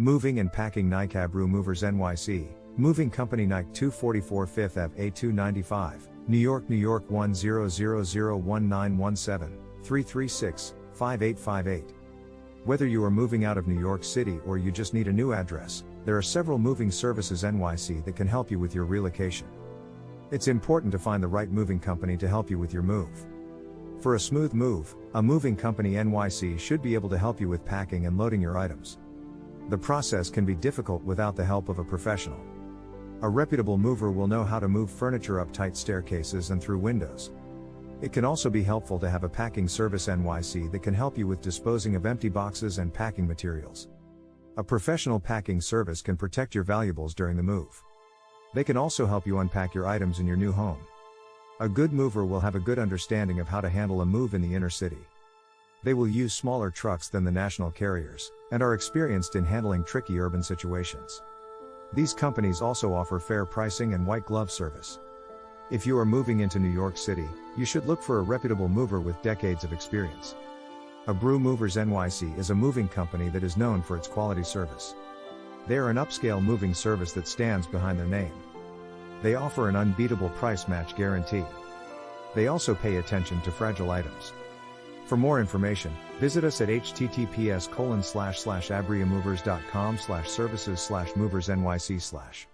Moving and Packing Nike Abreu Movers NYC, Moving Company Nike 244 5th Ave A295, New York, New York 10001917, 336 5858. Whether you are moving out of New York City or you just need a new address, there are several moving services NYC that can help you with your relocation. It's important to find the right moving company to help you with your move. For a smooth move, a moving company NYC should be able to help you with packing and loading your items. The process can be difficult without the help of a professional. A reputable mover will know how to move furniture up tight staircases and through windows. It can also be helpful to have a packing service NYC that can help you with disposing of empty boxes and packing materials. A professional packing service can protect your valuables during the move. They can also help you unpack your items in your new home. A good mover will have a good understanding of how to handle a move in the inner city. They will use smaller trucks than the national carriers, and are experienced in handling tricky urban situations. These companies also offer fair pricing and white glove service. If you are moving into New York City, you should look for a reputable mover with decades of experience. Abreu Movers NYC is a moving company that is known for its quality service. They are an upscale moving service that stands behind their name. They offer an unbeatable price match guarantee. They also pay attention to fragile items. For more information, visit us at https colon slash slash abreumovers.com slash services slash movers nyc slash.